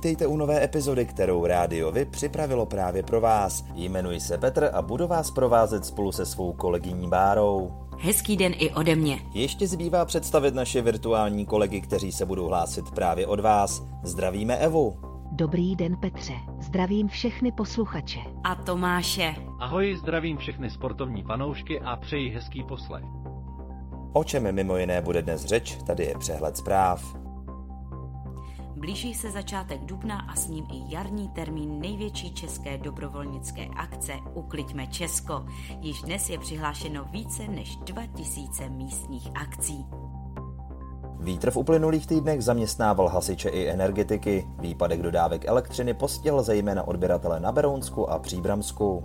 Vítejte u nové epizody, kterou Rádio Vy připravilo právě pro vás. Jmenuji se Petr a budu vás provázet spolu se svou kolegyní Bárou. Hezký den i ode mě. Ještě zbývá představit naše virtuální kolegy, kteří se budou hlásit právě od vás. Zdravíme Evu. Dobrý den Petře, zdravím všechny posluchače. A Tomáše. Ahoj, zdravím všechny sportovní fanoušky a přeji hezký poslech. O čem mimo jiné bude dnes řeč, tady je přehled zpráv. Blíží se začátek dubna a s ním i jarní termín největší české dobrovolnické akce Ukliďme Česko. Již dnes je přihlášeno více než 2000 místních akcí. Vítr v uplynulých týdnech zaměstnával hasiče i energetiky. Výpadek dodávek elektřiny postihl zejména odběratele na Berounsku a Příbramsku.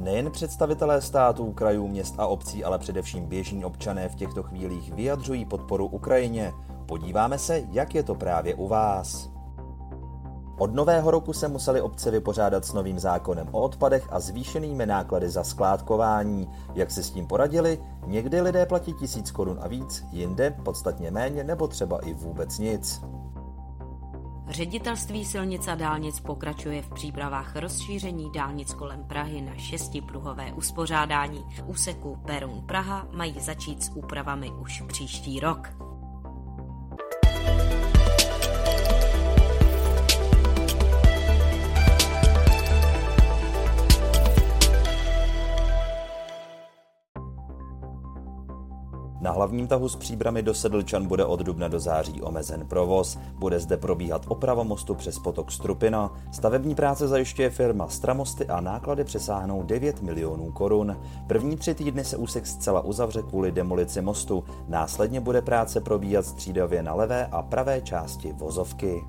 Nejen představitelé států, krajů, měst a obcí, ale především běžní občané v těchto chvílích vyjadřují podporu Ukrajině. Podíváme se, jak je to právě u vás. Od nového roku se museli obce vypořádat s novým zákonem o odpadech a zvýšenými náklady za skládkování. Jak si s tím poradili? Někdy lidé platí tisíc korun a víc, jinde podstatně méně nebo třeba i vůbec nic. Ředitelství silnic a dálnic pokračuje v přípravách rozšíření dálnic kolem Prahy na šestipruhové uspořádání. Úseku Perun Praha mají začít s úpravami už příští rok. Hlavním tahu z příbramy do Sedlčan bude od dubna do září omezen provoz. Bude zde probíhat oprava mostu přes potok Strupina. Stavební práce zajišťuje firma Stramosty a náklady přesáhnou 9 milionů korun. První tři týdny se úsek zcela uzavře kvůli demolici mostu. Následně bude práce probíhat střídavě na levé a pravé části vozovky.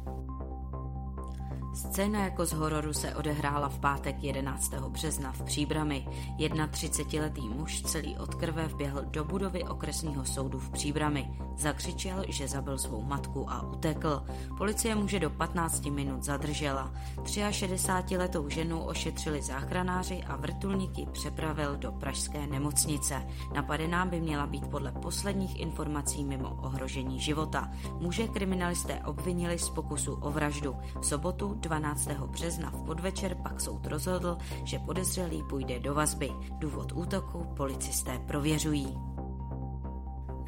Scéna jako z hororu se odehrála v pátek 11. března v Příbrami. 31-letý muž celý od krve vběhl do budovy okresního soudu v Příbrami. Zakřičel, že zabil svou matku a utekl. Policie muže do 15 minut zadržela. 63-letou ženu ošetřili záchranáři a vrtulníky přepravil do pražské nemocnice. Napadená by měla být podle posledních informací mimo ohrožení života. Muže kriminalisté obvinili z pokusu o vraždu. V sobotu 12. března v podvečer pak soud rozhodl, že podezřelý půjde do vazby. Důvod útoku policisté prověřují.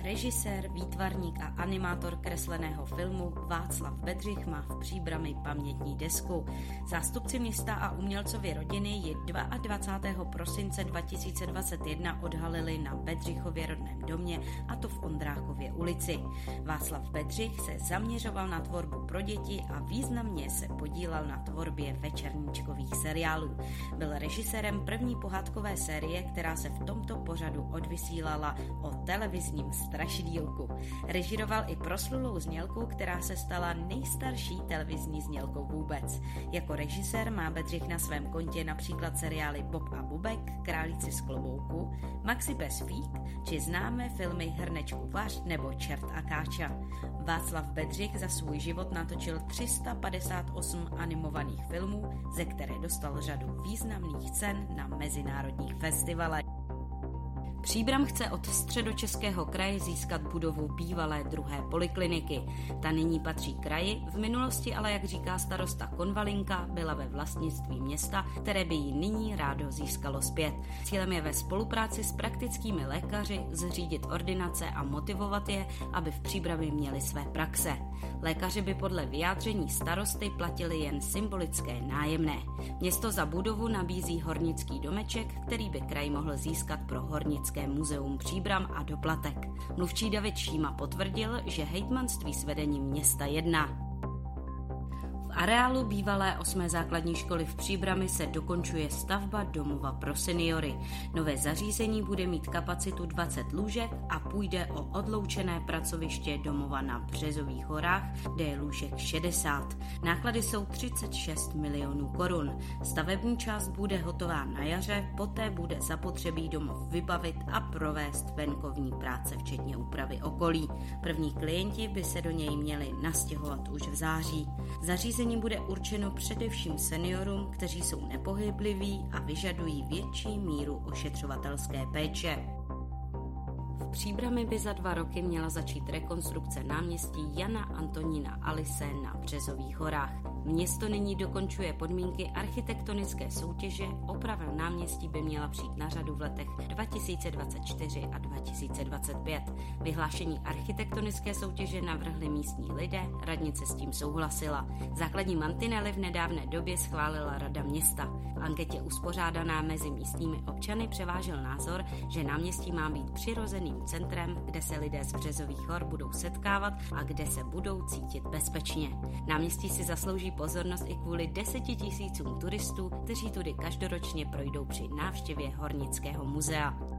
Režisér, výtvarník a animátor kresleného filmu Václav Bedřich má v příbrami pamětní desku. Zástupci města a umělcovi rodiny ji 22. prosince 2021 odhalili na Bedřichově rodném domě, a to v Ondráchově ulici. Václav Bedřich se zaměřoval na tvorbu pro děti a významně se podílel na tvorbě večerníčkových seriálů. Byl režisérem první pohádkové série, která se v tomto pořadu odvysílala o televizním strašidílku. Režiroval i proslulou znělku, která se stala nejstarší televizní znělkou vůbec. Jako režisér má Bedřich na svém kontě například seriály Bob a Bubek, Králíci z klobouku, Maxi bez fík, či známé filmy Hrnečku vař nebo Čert a káča. Václav Bedřich za svůj život natočil 358 animovaných filmů, ze které dostal řadu významných cen na mezinárodních festivalech. Příbram chce od středočeského kraje získat budovu bývalé druhé polikliniky. Ta nyní patří kraji, v minulosti ale, jak říká starosta Konvalinka, byla ve vlastnictví města, které by ji nyní rádo získalo zpět. Cílem je ve spolupráci s praktickými lékaři zřídit ordinace a motivovat je, aby v Příbrami měli své praxe. Lékaři by podle vyjádření starosty platili jen symbolické nájemné. Město za budovu nabízí hornický domeček, který by kraj mohl získat pro hornické Historické muzeum Příbram a doplatek. Mluvčí David Šíma potvrdil, že hejtmanství s vedením města jedná. Areálu bývalé osmé základní školy v Příbrami se dokončuje stavba domova pro seniory. Nové zařízení bude mít kapacitu 20 lůžek a půjde o odloučené pracoviště domova na Březových horách, kde je lůžek 60. Náklady jsou 36 milionů korun. Stavební část bude hotová na jaře, poté bude zapotřebí domov vybavit a provést venkovní práce, včetně úpravy okolí. První klienti by se do něj měli nastěhovat už v září. Zařízení bude určeno především seniorům, kteří jsou nepohybliví a vyžadují větší míru ošetřovatelské péče. V Příbrami by za dva roky měla začít rekonstrukce náměstí Jana Antonína Alise na Březových horách. Město nyní dokončuje podmínky architektonické soutěže, oprava náměstí by měla přijít na řadu v letech 2024 a 2025. Vyhlášení architektonické soutěže navrhli místní lidé, radnice s tím souhlasila. Základní mantinely v nedávné době schválila Rada města. V anketě uspořádaná mezi místními občany převážil názor, že náměstí má být přirozeným centrem, kde se lidé z Březových hor budou setkávat a kde se budou cítit bezpečně. Náměstí si zaslouží pozornost i kvůli deseti tisícům turistů, kteří tudy každoročně projdou při návštěvě Hornického muzea.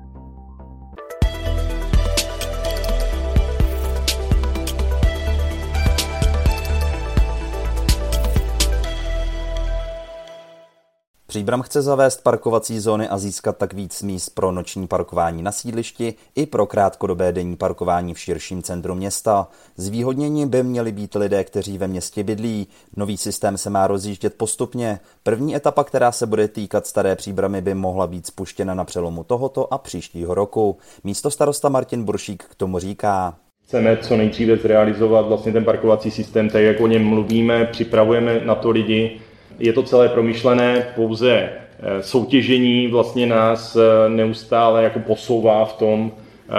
Příbram chce zavést parkovací zóny a získat tak víc míst pro noční parkování na sídlišti i pro krátkodobé denní parkování v širším centru města. Zvýhodnění by měli být lidé, kteří ve městě bydlí. Nový systém se má rozjíždět postupně. První etapa, která se bude týkat staré příbramy, by mohla být spuštěna na přelomu tohoto a příštího roku. Místo starosta Martin Buršík k tomu říká. Chceme co nejdříve zrealizovat vlastně ten parkovací systém, tak jak o něm mluvíme, připravujeme na to lidi, je to celé promyšlené, pouze eh, soutěžení vlastně nás eh, neustále jako posouvá v tom, eh,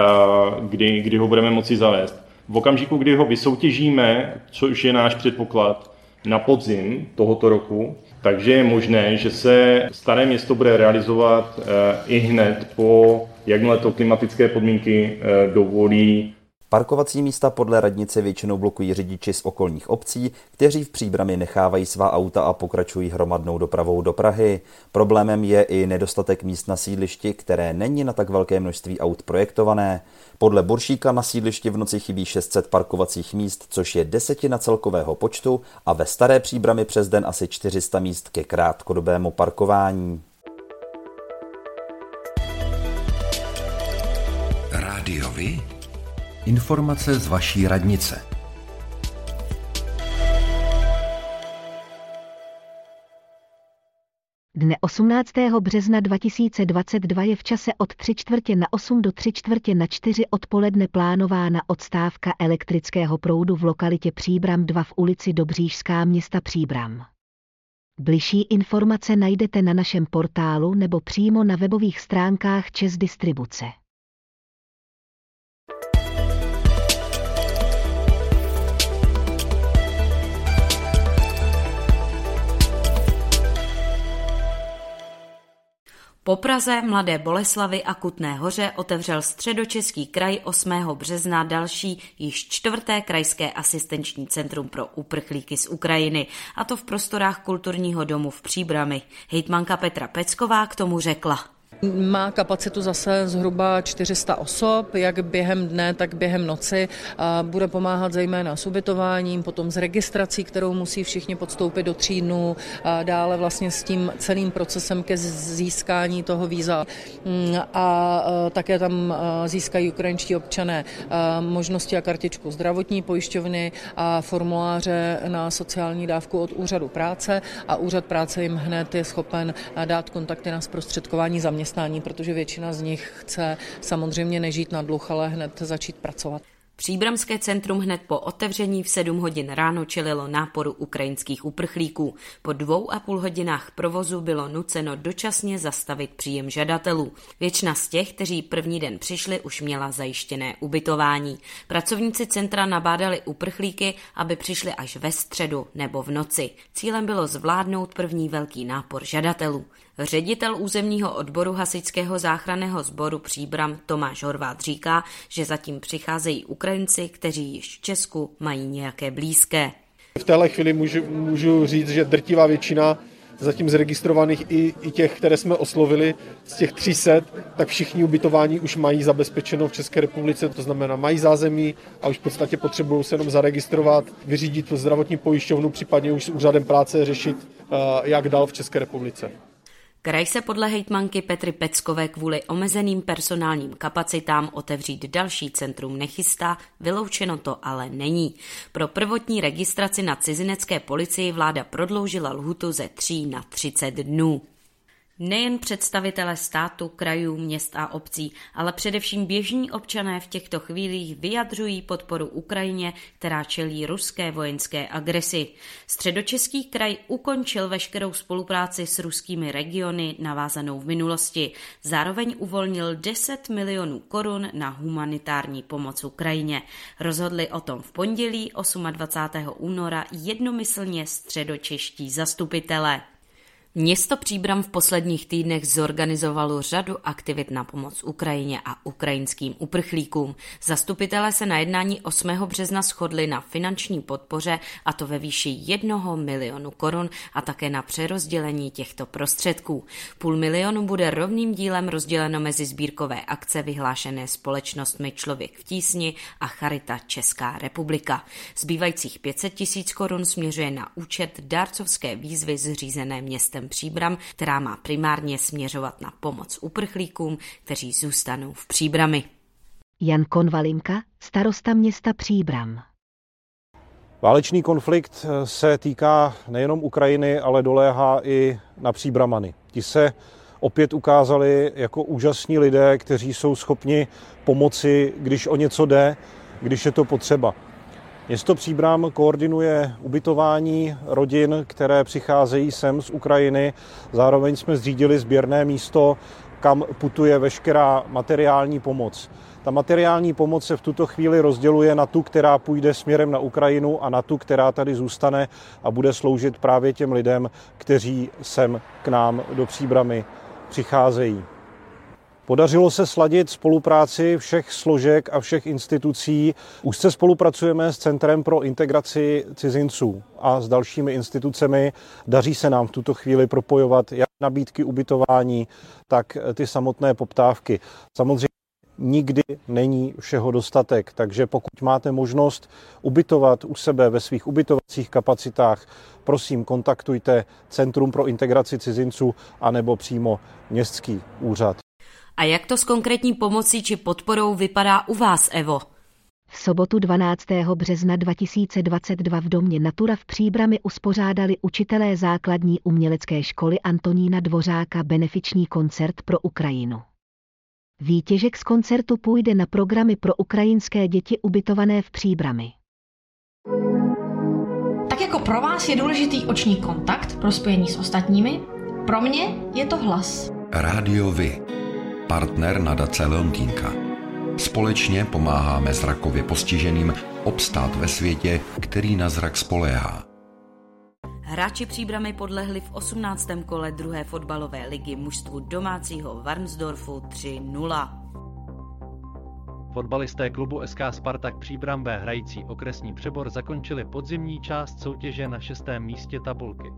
kdy, kdy ho budeme moci zavést. V okamžiku, kdy ho vysoutěžíme, což je náš předpoklad, na podzim tohoto roku, takže je možné, že se staré město bude realizovat i hned po, jakmile to klimatické podmínky dovolí Parkovací místa podle radnice většinou blokují řidiči z okolních obcí, kteří v příbrami nechávají svá auta a pokračují hromadnou dopravou do Prahy. Problémem je i nedostatek míst na sídlišti, které není na tak velké množství aut projektované. Podle Buršíka na sídlišti v noci chybí 600 parkovacích míst, což je desetina celkového počtu a ve staré příbrami přes den asi 400 míst ke krátkodobému parkování. Rádiovi? Informace z vaší radnice. Dne 18. března 2022 je v čase od 3 čtvrtě na 8 do 3 čtvrtě na 4 odpoledne plánována odstávka elektrického proudu v lokalitě Příbram 2 v ulici Dobřížská města Příbram. Bližší informace najdete na našem portálu nebo přímo na webových stránkách Čes Distribuce. Po Praze, Mladé Boleslavy a Kutné hoře otevřel středočeský kraj 8. března další, již čtvrté krajské asistenční centrum pro uprchlíky z Ukrajiny, a to v prostorách kulturního domu v Příbrami. Hejtmanka Petra Pecková k tomu řekla. Má kapacitu zase zhruba 400 osob, jak během dne, tak během noci. Bude pomáhat zejména s ubytováním, potom s registrací, kterou musí všichni podstoupit do tří dnů, dále vlastně s tím celým procesem ke získání toho víza. Mm, a také tam získají ukrajinští občané možnosti a kartičku zdravotní pojišťovny a formuláře na sociální dávku od úřadu práce a úřad práce jim hned je schopen dát kontakty na zprostředkování zaměstnání zaměstnání, protože většina z nich chce samozřejmě nežít na dluh, ale hned začít pracovat. Příbramské centrum hned po otevření v 7 hodin ráno čelilo náporu ukrajinských uprchlíků. Po dvou a půl hodinách provozu bylo nuceno dočasně zastavit příjem žadatelů. Většina z těch, kteří první den přišli, už měla zajištěné ubytování. Pracovníci centra nabádali uprchlíky, aby přišli až ve středu nebo v noci. Cílem bylo zvládnout první velký nápor žadatelů. Ředitel územního odboru hasičského záchranného sboru Příbram Tomáš Horvát říká, že zatím přicházejí Ukrajinci, kteří již v Česku mají nějaké blízké. V téhle chvíli můžu, můžu říct, že drtivá většina zatím zregistrovaných i, i těch, které jsme oslovili, z těch 300, tak všichni ubytování už mají zabezpečeno v České republice, to znamená mají zázemí a už v podstatě potřebují se jenom zaregistrovat, vyřídit zdravotní pojišťovnu, případně už s úřadem práce řešit, eh, jak dál v České republice. Kraj se podle hejtmanky Petry Peckové kvůli omezeným personálním kapacitám otevřít další centrum nechystá, vyloučeno to ale není. Pro prvotní registraci na cizinecké policii vláda prodloužila lhutu ze 3 na 30 dnů. Nejen představitele státu, krajů, měst a obcí, ale především běžní občané v těchto chvílích vyjadřují podporu Ukrajině, která čelí ruské vojenské agresi. Středočeský kraj ukončil veškerou spolupráci s ruskými regiony navázanou v minulosti. Zároveň uvolnil 10 milionů korun na humanitární pomoc Ukrajině. Rozhodli o tom v pondělí 28. února jednomyslně středočeští zastupitelé. Město Příbram v posledních týdnech zorganizovalo řadu aktivit na pomoc Ukrajině a ukrajinským uprchlíkům. Zastupitelé se na jednání 8. března shodli na finanční podpoře a to ve výši 1 milionu korun a také na přerozdělení těchto prostředků. Půl milionu bude rovným dílem rozděleno mezi sbírkové akce vyhlášené společnostmi Člověk v tísni a Charita Česká republika. Zbývajících 500 tisíc korun směřuje na účet dárcovské výzvy zřízené městem městem Příbram, která má primárně směřovat na pomoc uprchlíkům, kteří zůstanou v Příbrami. Jan Konvalinka, starosta města Příbram. Válečný konflikt se týká nejenom Ukrajiny, ale doléhá i na Příbramany. Ti se opět ukázali jako úžasní lidé, kteří jsou schopni pomoci, když o něco jde, když je to potřeba. Město Příbram koordinuje ubytování rodin, které přicházejí sem z Ukrajiny. Zároveň jsme zřídili sběrné místo, kam putuje veškerá materiální pomoc. Ta materiální pomoc se v tuto chvíli rozděluje na tu, která půjde směrem na Ukrajinu a na tu, která tady zůstane a bude sloužit právě těm lidem, kteří sem k nám do Příbramy přicházejí. Podařilo se sladit spolupráci všech složek a všech institucí. Už se spolupracujeme s Centrem pro integraci cizinců a s dalšími institucemi. Daří se nám v tuto chvíli propojovat jak nabídky ubytování, tak ty samotné poptávky. Samozřejmě nikdy není všeho dostatek, takže pokud máte možnost ubytovat u sebe ve svých ubytovacích kapacitách, prosím kontaktujte Centrum pro integraci cizinců anebo přímo Městský úřad. A jak to s konkrétní pomocí či podporou vypadá u vás, Evo? V sobotu 12. března 2022 v domě Natura v Příbrami uspořádali učitelé základní umělecké školy Antonína Dvořáka benefiční koncert pro Ukrajinu. Výtěžek z koncertu půjde na programy pro ukrajinské děti ubytované v Příbrami. Tak jako pro vás je důležitý oční kontakt pro spojení s ostatními, pro mě je to hlas. Rádio Vy partner nadace Leontýnka. Společně pomáháme zrakově postiženým obstát ve světě, který na zrak spoléhá. Hráči příbramy podlehli v 18. kole druhé fotbalové ligy mužstvu domácího Varnsdorfu 3-0. Fotbalisté klubu SK Spartak Příbram B hrající okresní přebor zakončili podzimní část soutěže na šestém místě tabulky.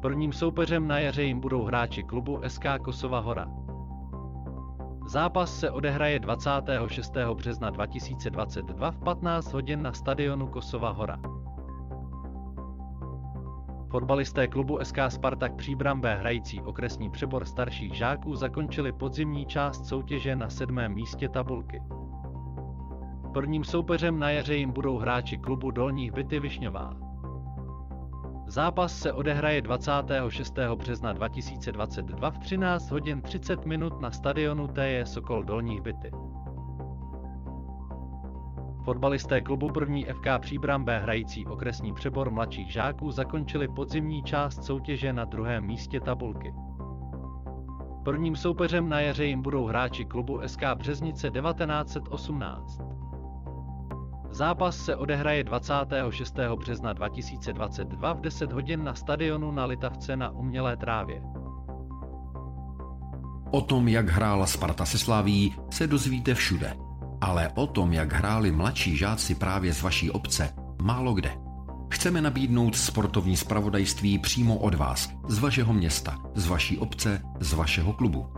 Prvním soupeřem na jaře jim budou hráči klubu SK Kosova Hora. Zápas se odehraje 26. března 2022 v 15 hodin na stadionu Kosova Hora. Fotbalisté klubu SK Spartak Příbram B hrající okresní přebor starších žáků zakončili podzimní část soutěže na sedmém místě tabulky. Prvním soupeřem na jaře jim budou hráči klubu Dolních Byty Višňová. Zápas se odehraje 26. března 2022 v 13 hodin 30 minut na stadionu TJ Sokol Dolních Byty. Fotbalisté klubu první FK Příbram B hrající okresní přebor mladších žáků zakončili podzimní část soutěže na druhém místě tabulky. Prvním soupeřem na jaře jim budou hráči klubu SK Březnice 1918. Zápas se odehraje 26. března 2022 v 10 hodin na stadionu na Litavce na umělé trávě. O tom, jak hrála Sparta se Slaví, se dozvíte všude. Ale o tom, jak hráli mladší žáci právě z vaší obce, málo kde. Chceme nabídnout sportovní spravodajství přímo od vás, z vašeho města, z vaší obce, z vašeho klubu.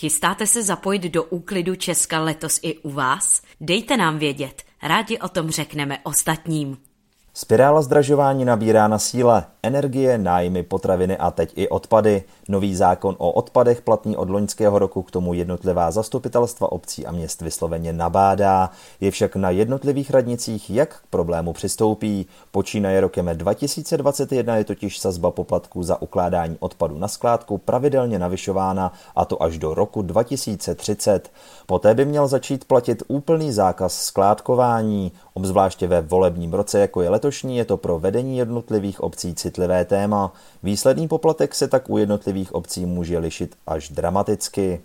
Chystáte se zapojit do úklidu Česka letos i u vás? Dejte nám vědět, rádi o tom řekneme ostatním. Spirála zdražování nabírá na síle. Energie, nájmy, potraviny a teď i odpady. Nový zákon o odpadech platný od loňského roku k tomu jednotlivá zastupitelstva obcí a měst vysloveně nabádá. Je však na jednotlivých radnicích, jak k problému přistoupí. Počínaje rokem 2021 je totiž sazba poplatků za ukládání odpadu na skládku pravidelně navyšována a to až do roku 2030. Poté by měl začít platit úplný zákaz skládkování. Obzvláště ve volebním roce, jako je letošní, je to pro vedení jednotlivých obcí citlivé téma. Výsledný poplatek se tak u jednotlivých obcí může lišit až dramaticky.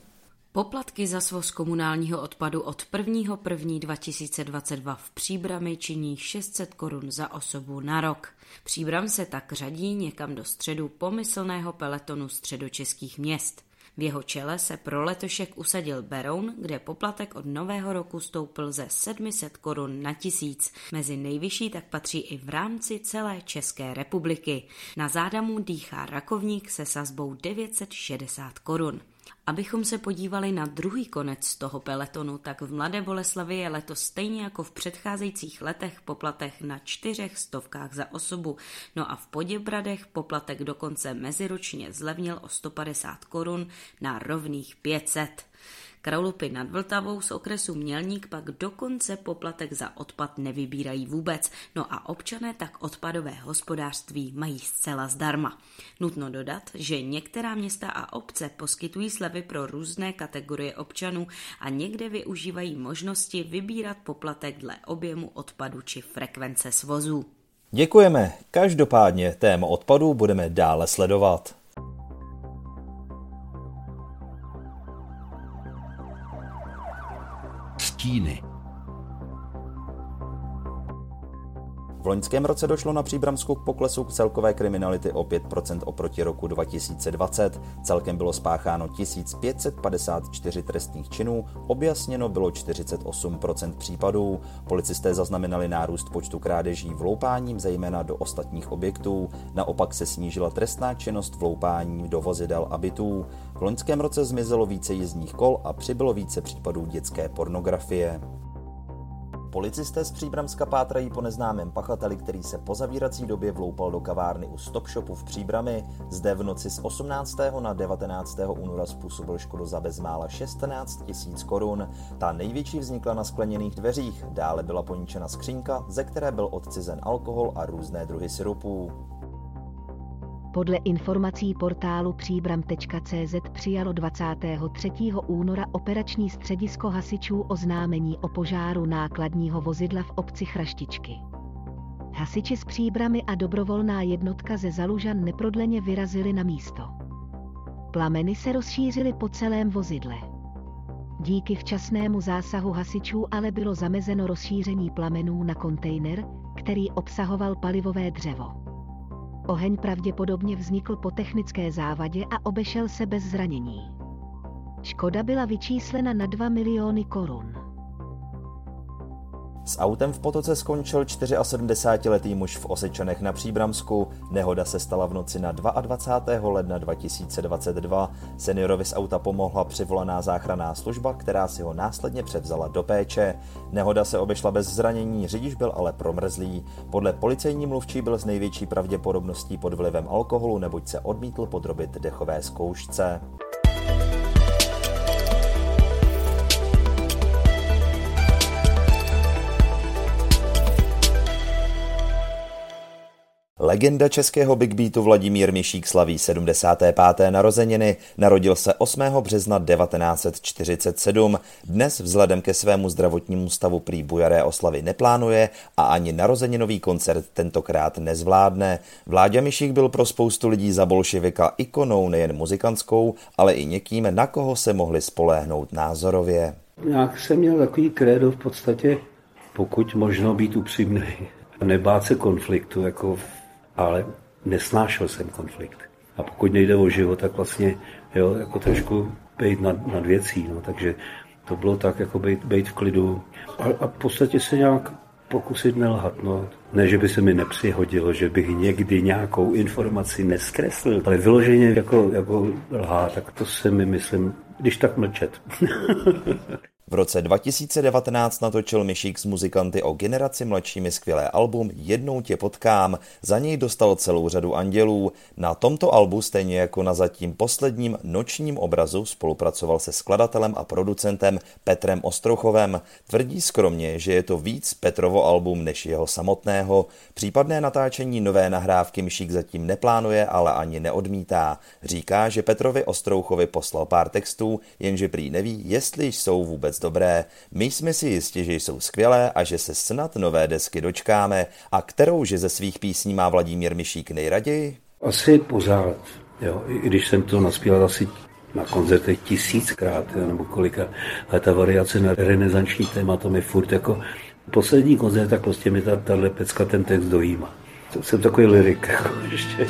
Poplatky za svoz komunálního odpadu od 1.1.2022 v Příbrami činí 600 korun za osobu na rok. Příbram se tak řadí někam do středu pomyslného peletonu středočeských měst. V jeho čele se pro letošek usadil Beroun, kde poplatek od nového roku stoupil ze 700 korun na tisíc. Mezi nejvyšší tak patří i v rámci celé České republiky. Na zádamu dýchá Rakovník se sazbou 960 korun. Abychom se podívali na druhý konec toho peletonu, tak v Mladé Boleslavi je letos stejně jako v předcházejících letech poplatech na čtyřech stovkách za osobu, no a v Poděbradech poplatek dokonce meziročně zlevnil o 150 korun na rovných 500. Kralupy nad Vltavou z okresu Mělník pak dokonce poplatek za odpad nevybírají vůbec, no a občané tak odpadové hospodářství mají zcela zdarma. Nutno dodat, že některá města a obce poskytují slevy pro různé kategorie občanů a někde využívají možnosti vybírat poplatek dle objemu odpadu či frekvence svozů. Děkujeme. Každopádně téma odpadu budeme dále sledovat. fine. V loňském roce došlo na Příbramsku k poklesu k celkové kriminality o 5% oproti roku 2020. Celkem bylo spácháno 1554 trestných činů, objasněno bylo 48% případů. Policisté zaznamenali nárůst počtu krádeží vloupáním zejména do ostatních objektů. Naopak se snížila trestná činnost vloupání do vozidel a bytů. V loňském roce zmizelo více jízdních kol a přibylo více případů dětské pornografie. Policisté z Příbramska pátrají po neznámém pachateli, který se po zavírací době vloupal do kavárny u Stop Shopu v Příbrami. Zde v noci z 18. na 19. února způsobil škodu za bezmála 16 tisíc korun. Ta největší vznikla na skleněných dveřích, dále byla poničena skřínka, ze které byl odcizen alkohol a různé druhy syrupů. Podle informací portálu příbram.cz přijalo 23. února operační středisko hasičů oznámení o požáru nákladního vozidla v obci Chraštičky. Hasiči z Příbramy a dobrovolná jednotka ze Zalužan neprodleně vyrazili na místo. Plameny se rozšířily po celém vozidle. Díky včasnému zásahu hasičů ale bylo zamezeno rozšíření plamenů na kontejner, který obsahoval palivové dřevo. Oheň pravděpodobně vznikl po technické závadě a obešel se bez zranění. Škoda byla vyčíslena na 2 miliony korun. S autem v potoce skončil 74-letý muž v Osečanech na Příbramsku. Nehoda se stala v noci na 22. ledna 2022. Seniorovi z auta pomohla přivolaná záchranná služba, která si ho následně převzala do péče. Nehoda se obešla bez zranění, řidič byl ale promrzlý. Podle policejní mluvčí byl s největší pravděpodobností pod vlivem alkoholu, neboť se odmítl podrobit dechové zkoušce. Legenda českého big beatu Vladimír Mišík slaví 75. narozeniny. Narodil se 8. března 1947. Dnes vzhledem ke svému zdravotnímu stavu prý bujaré oslavy neplánuje a ani narozeninový koncert tentokrát nezvládne. Vláďa Mišík byl pro spoustu lidí za bolševika ikonou nejen muzikantskou, ale i někým, na koho se mohli spoléhnout názorově. Nějak jsem měl takový krédo v podstatě, pokud možno být upřímný, nebát se konfliktu, jako ale nesnášel jsem konflikt. A pokud nejde o život, tak vlastně jo, jako trošku být nad, nad věcí. No, takže to bylo tak, jako být, být v klidu a, a v podstatě se nějak pokusit nelhat. No. Ne, že by se mi nepřihodilo, že bych někdy nějakou informaci neskreslil, ale vyloženě jako, jako lhá, tak to se mi myslím, když tak mlčet. V roce 2019 natočil Mišík s muzikanty o generaci mladšími skvělé album Jednou tě potkám, za něj dostal celou řadu andělů. Na tomto albu, stejně jako na zatím posledním nočním obrazu, spolupracoval se skladatelem a producentem Petrem Ostrouchovem. Tvrdí skromně, že je to víc Petrovo album než jeho samotného. Případné natáčení nové nahrávky Mišík zatím neplánuje, ale ani neodmítá. Říká, že Petrovi Ostrouchovi poslal pár textů, jenže prý neví, jestli jsou vůbec vůbec dobré. My jsme si jistí, že jsou skvělé a že se snad nové desky dočkáme. A kterou že ze svých písní má Vladimír Mišík nejraději? Asi pořád. Jo. I když jsem to naspíval asi na koncertech tisíckrát, jo, nebo kolika, ale ta variace na renesanční téma, to mi furt jako poslední koncert, tak prostě mi ta, tahle pecka ten text dojíma. Jsem takový lirik, jako ještě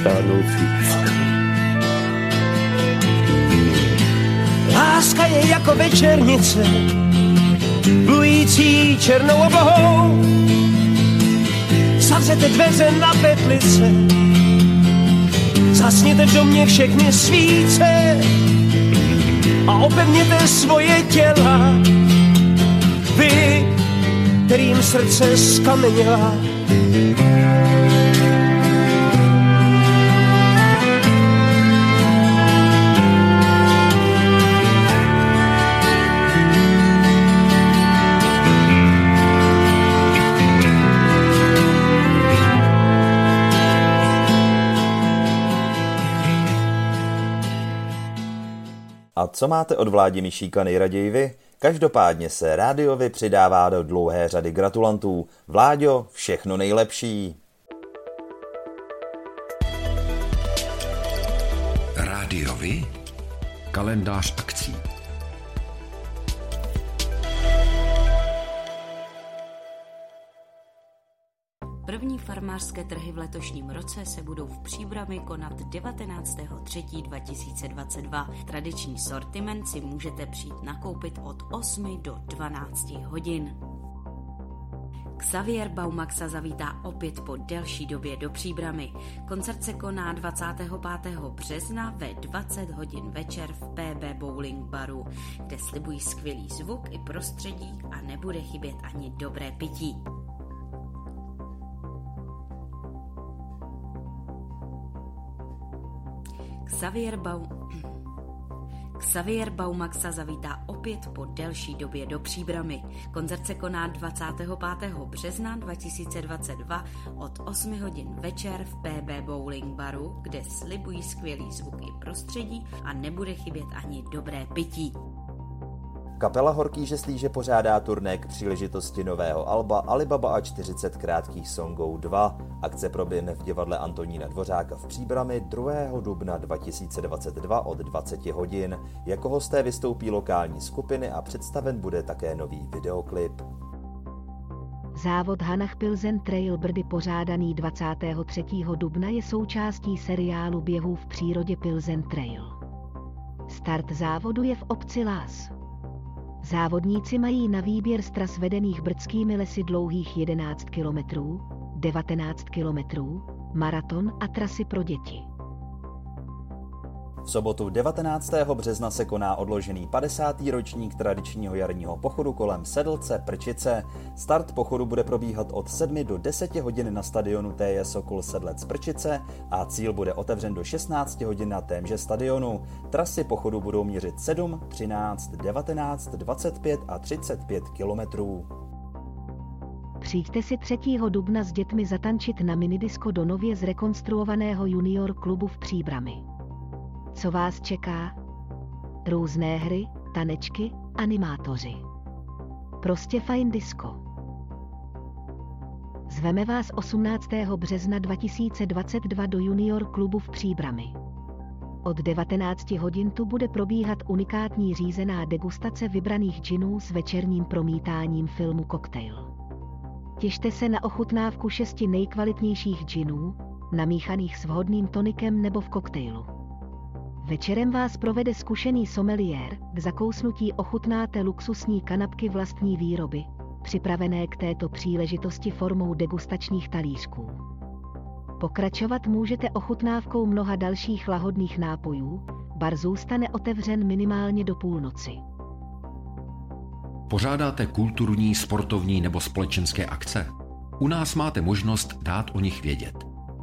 stárnoucí. Láska je jako večernice, plující černou oblohou. Zavřete dveře na petlice, zasněte v domě všechny svíce a opevněte svoje těla. Vy, kterým srdce skameněla, A co máte od vládi Mišíka nejraději vy? Každopádně se rádiovi přidává do dlouhé řady gratulantů. Vláďo, všechno nejlepší. Rádiovi? Kalendář akcí. První farmářské trhy v letošním roce se budou v Příbrami konat 19.3.2022. Tradiční sortiment si můžete přijít nakoupit od 8 do 12 hodin. Xavier Baumaxa zavítá opět po delší době do Příbramy. Koncert se koná 25. března ve 20 hodin večer v PB Bowling Baru, kde slibují skvělý zvuk i prostředí a nebude chybět ani dobré pití. Xavier, Bau... Xavier Baumaxa zavítá opět po delší době do Příbramy. Koncert se koná 25. března 2022 od 8 hodin večer v PB Bowling Baru, kde slibují skvělý zvuk i prostředí a nebude chybět ani dobré pití. Kapela Horký žeslíže pořádá turné k příležitosti nového alba Alibaba a 40 krátkých songů 2. Akce proběhne v divadle Antonína Dvořáka v Příbrami 2. dubna 2022 od 20 hodin. Jako hosté vystoupí lokální skupiny a představen bude také nový videoklip. Závod Hanach Pilzen Trail Brdy pořádaný 23. dubna je součástí seriálu běhů v přírodě Pilzen Trail. Start závodu je v obci Lás. Závodníci mají na výběr z tras vedených brdskými lesy dlouhých 11 km, 19 km, maraton a trasy pro děti. V sobotu 19. března se koná odložený 50. ročník tradičního jarního pochodu kolem Sedlce Prčice. Start pochodu bude probíhat od 7 do 10 hodin na stadionu TJ Sokol Sedlec Prčice a cíl bude otevřen do 16 hodin na témže stadionu. Trasy pochodu budou měřit 7, 13, 19, 25 a 35 kilometrů. Přijďte si 3. dubna s dětmi zatančit na minidisko do nově zrekonstruovaného junior klubu v Příbrami. Co vás čeká? Různé hry, tanečky, animátoři. Prostě fajn disco. Zveme vás 18. března 2022 do junior klubu v Příbrami. Od 19 hodin tu bude probíhat unikátní řízená degustace vybraných džinů s večerním promítáním filmu Cocktail. Těšte se na ochutnávku šesti nejkvalitnějších džinů, namíchaných s vhodným tonikem nebo v koktejlu. Večerem vás provede zkušený someliér, k zakousnutí ochutnáte luxusní kanapky vlastní výroby, připravené k této příležitosti formou degustačních talířků. Pokračovat můžete ochutnávkou mnoha dalších lahodných nápojů, bar zůstane otevřen minimálně do půlnoci. Pořádáte kulturní, sportovní nebo společenské akce? U nás máte možnost dát o nich vědět.